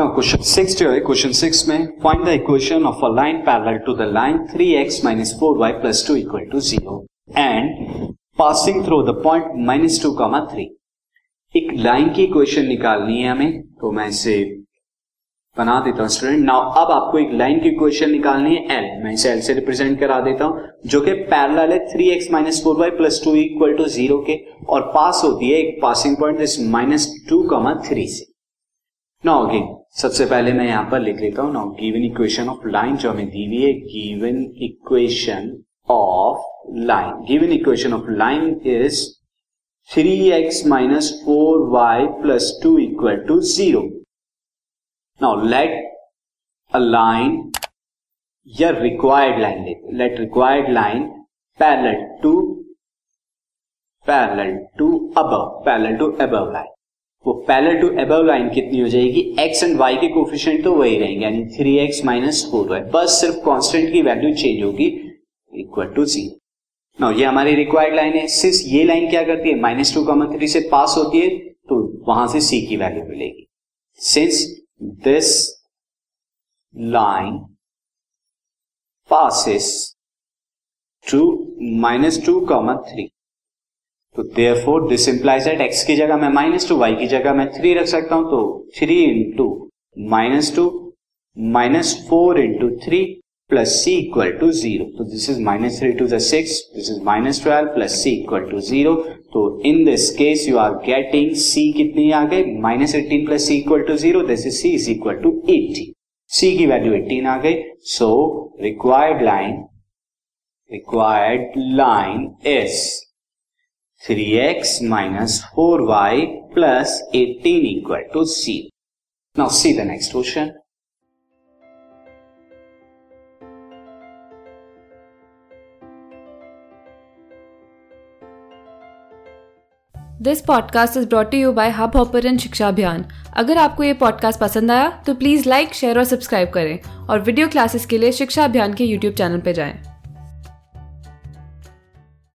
Now, question 6 जो है, question 6 में find the equation of a line parallel to the line 3x minus 4y plus 2 equal to 0 and passing through the point minus 2 comma 3 एक line की equation निकालनी है हमें तो मैं इसे बना देता हूँ स्टूडेंट नाउ अब आपको एक लाइन की इक्वेशन निकालनी है एल मैं इसे एल से रिप्रेजेंट करा देता हूँ, जो कि पैरेलल है three x minus four y plus two equal to zero के और पास होती है एक passing point minus two comma three से। नाउ अगेन सबसे पहले मैं यहाँ पर लिख लेता हूँ now given equation of line जो हमें दी हुई है given equation of line given equation of line is three x minus four y plus two equal to zero now let a line या रिक्वायर्ड लाइन लेते let required line parallel to parallel to above parallel to above line वो parallel to above line कितनी हो जाएगी? X and y के coefficient तो वही रहेंगे, यानी three x minus four y बस सिर्फ़ कांस्टेंट की वैल्यू चेंज होगी इक्वल टू ज़ीरो नाउ ये हमारी रिक्वायर्ड लाइन है। सिंस ये लाइन क्या करती है? माइनस टू कॉमन थ्री से पास होती है तो वहाँ से सी की वैल्यू मिलेगी। Since this line passes to minus two comma three तो therefore this implies that x की जगह मैं माइनस टू वाई की जगह मैं थ्री रख सकता हूँ तो three into minus two minus four into three plus C equal to zero तो this is minus three two this is minus twelve plus C equal to zero तो in this case you are getting C कितनी आ गई? Minus eighteen plus C equal to zero this is C is equal to eighteen C की value eighteen आ गई so required line required line is three x minus four y plus eighteen equal to C now see the next question this podcast is brought you by Hubhopper Shiksha Abhiyan अगर आपको ये podcast पसंद आया तो please like share और subscribe करें और video classes के लिए शिक्षा अभियान के यूट्यूब चैनल पर जाएँ।